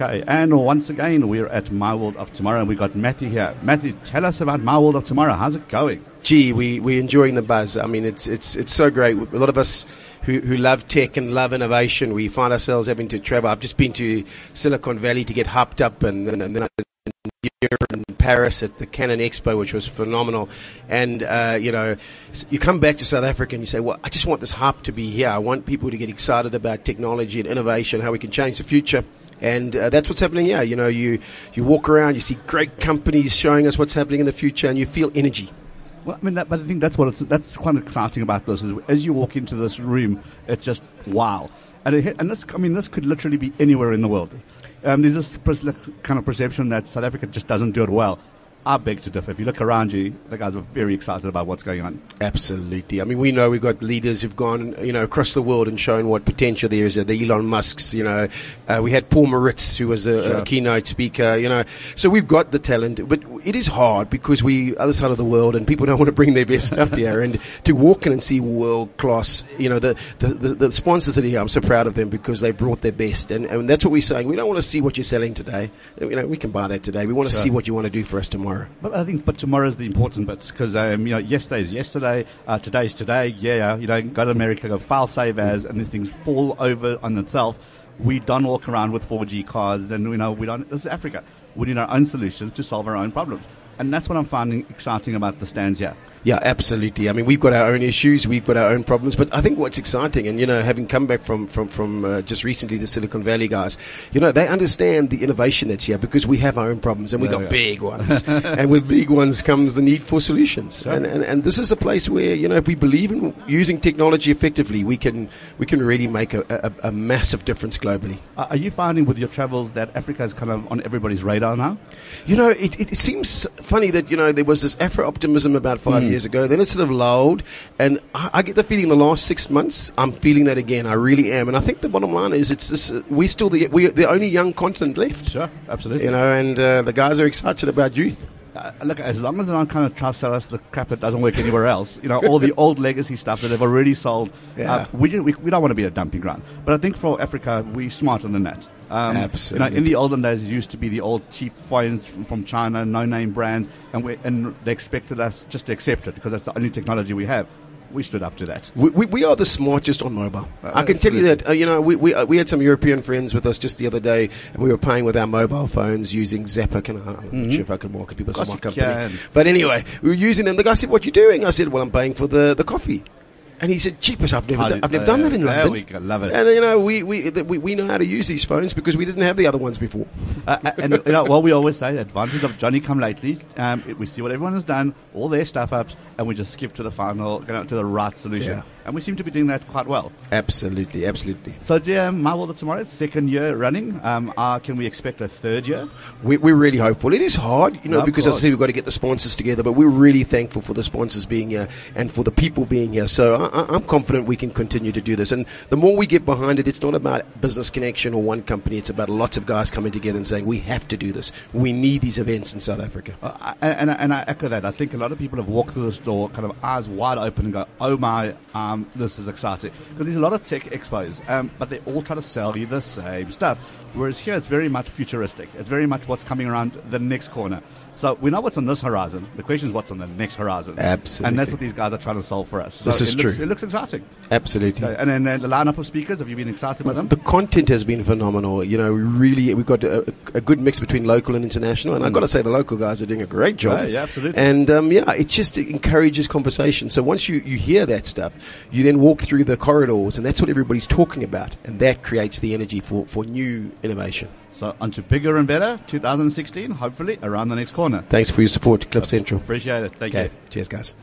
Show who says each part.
Speaker 1: Okay, and once again, we're at My World of Tomorrow, and we got Matthew here. Matthew, tell us about My World of Tomorrow. How's it going?
Speaker 2: Gee, we we're enjoying the buzz. I mean, it's it's it's so great. A lot of us who who love tech and love innovation, we find ourselves having to travel. I've just been to Silicon Valley to get hopped up, and, and, and then year in Paris at the Canon Expo, which was phenomenal. And, uh, you know, you come back to South Africa and you say, well, I just want this hub to be here. I want people to get excited about technology and innovation, how we can change the future. And uh, that's what's happening here. You know, you, you walk around, you see great companies showing us what's happening in the future, and you feel energy.
Speaker 1: Well, I mean, that, but I think that's what it's, that's quite exciting about this. Is as you walk into this room, it's just wow. And, it, and this, I mean, this could literally be anywhere in the world. Um, there's this kind of perception that South Africa just doesn't do it well. I beg to differ. If you look around you, the guys are very excited about what's going on.
Speaker 2: Absolutely. I mean, we know we've got leaders who've gone, you know, across the world and shown what potential there is. The Elon Musk's, you know, uh, we had Paul Maritz, who was a, sure. a, keynote speaker, you know. So we've got the talent, but it is hard because we other side of the world and people don't want to bring their best stuff here. And to walk in and see world class, you know, the, the, the, the, sponsors that are here, I'm so proud of them because they brought their best. And, and that's what we're saying. We don't want to see what you're selling today. You know, we can buy that today. We want to sure. see what you want to do for us tomorrow tomorrow.
Speaker 1: But I think, but tomorrow is the important bit because um, you know yesterday is yesterday, uh, today's today. Yeah, you know, go to America, go file save as, and these things fall over on itself. We don't walk around with 4G cards, and you know we don't. This is Africa. We need our own solutions to solve our own problems, and that's what I'm finding exciting about the stands here.
Speaker 2: Yeah, absolutely. I mean, we've got our own issues, we've got our own problems, but I think what's exciting, and you know, having come back from from from uh, just recently the Silicon Valley guys, you know, they understand the innovation that's here because we have our own problems and we've got yeah. big ones, and with big ones comes the need for solutions. And, and and this is a place where you know, if we believe in using technology effectively, we can we can really make a, a, a massive difference globally.
Speaker 1: Uh, are you finding with your travels that Africa is kind of on everybody's radar now?
Speaker 2: You know, it, it, it seems funny that you know there was this Afro optimism about five. Mm years ago. Then it sort of lulled, and I, I, get the feeling the last six months I'm feeling that again. I really am, and I think the bottom line is it's this, uh, we're still the we're the only young continent left.
Speaker 1: Sure, absolutely.
Speaker 2: You know, and uh, the guys are excited about youth.
Speaker 1: Uh, look, as long as they don't kind of try to sell us the crap that doesn't work anywhere else, you know, all the old legacy stuff that they've already sold, yeah. uh, we, we, we, don't want to be a dumping ground. But I think for Africa, we're smarter than that.
Speaker 2: Um, Absolutely.
Speaker 1: You know, in the olden days, it used to be the old cheap phones from China, no-name brands, and, we, and they expected us just to accept it because that's the only technology we have we stood up to that.
Speaker 2: We, we, we are the smartest on mobile. Uh, I can tell you that. Uh, you know, we, we, uh, we had some European friends with us just the other day, and we were paying with our mobile phones using Zapper. Can I, I'm mm-hmm. not sure if I can market people some my company. Can. But anyway, we were using them. The guy said, "What are you doing?" I said, "Well, I'm paying for the the coffee." And he said, cheapest, I've never, done, I've never done that in London.
Speaker 1: we go. Love it.
Speaker 2: And, you know, we, we, we, we know how to use these phones because we didn't have the other ones before.
Speaker 1: Uh, uh and, you know, what we always say, the advantage of Johnny come lately, um, we see what everyone has done, all their stuff ups, and we just skip to the final, to the right solution. Yeah. And we seem to be doing that quite well.
Speaker 2: Absolutely, absolutely.
Speaker 1: So, dear My World of Tomorrow, second year running. Um, uh, can we expect a third year?
Speaker 2: We, are really hopeful. It is hard, you know, no, because I say we've got to get the sponsors together, but we're really thankful for the sponsors being here and for the people being here. So I, I'm confident we can continue to do this. And the more we get behind it, it's not about Business Connexion or one company. It's about lots of guys coming together and saying, we have to do this. We need these events in South Africa.
Speaker 1: Uh, and, and, and, I echo that. I think a lot of people have walked through this door kind of eyes wide open and go, oh my, um, this is exciting. Because there's a lot of tech expos, um, but they all try to sell you the same stuff. Whereas here it's very much futuristic. It's very much what's coming around the next corner. So we know what's on this horizon. The question is what's on the next horizon.
Speaker 2: Absolutely.
Speaker 1: And that's what these guys are trying to solve for us. So
Speaker 2: this is
Speaker 1: it looks,
Speaker 2: true.
Speaker 1: It looks exciting.
Speaker 2: Absolutely.
Speaker 1: Okay. And then uh, the lineup of speakers, have you been excited by them?
Speaker 2: The content has been phenomenal. You know, really, we've got a, a good mix between local and international. And mm. I've got to say the local guys are doing a great job.
Speaker 1: Yeah, yeah absolutely.
Speaker 2: And um, yeah, it just encourages conversation. So once you, you hear that stuff, you then walk through the corridors and that's what everybody's talking about. And that creates the energy for, for new innovation.
Speaker 1: So onto bigger and better 2016, hopefully around the next corner.
Speaker 2: Thanks for your support, Cliff Central.
Speaker 1: Appreciate it. Thank
Speaker 2: okay.
Speaker 1: you.
Speaker 2: Cheers, guys.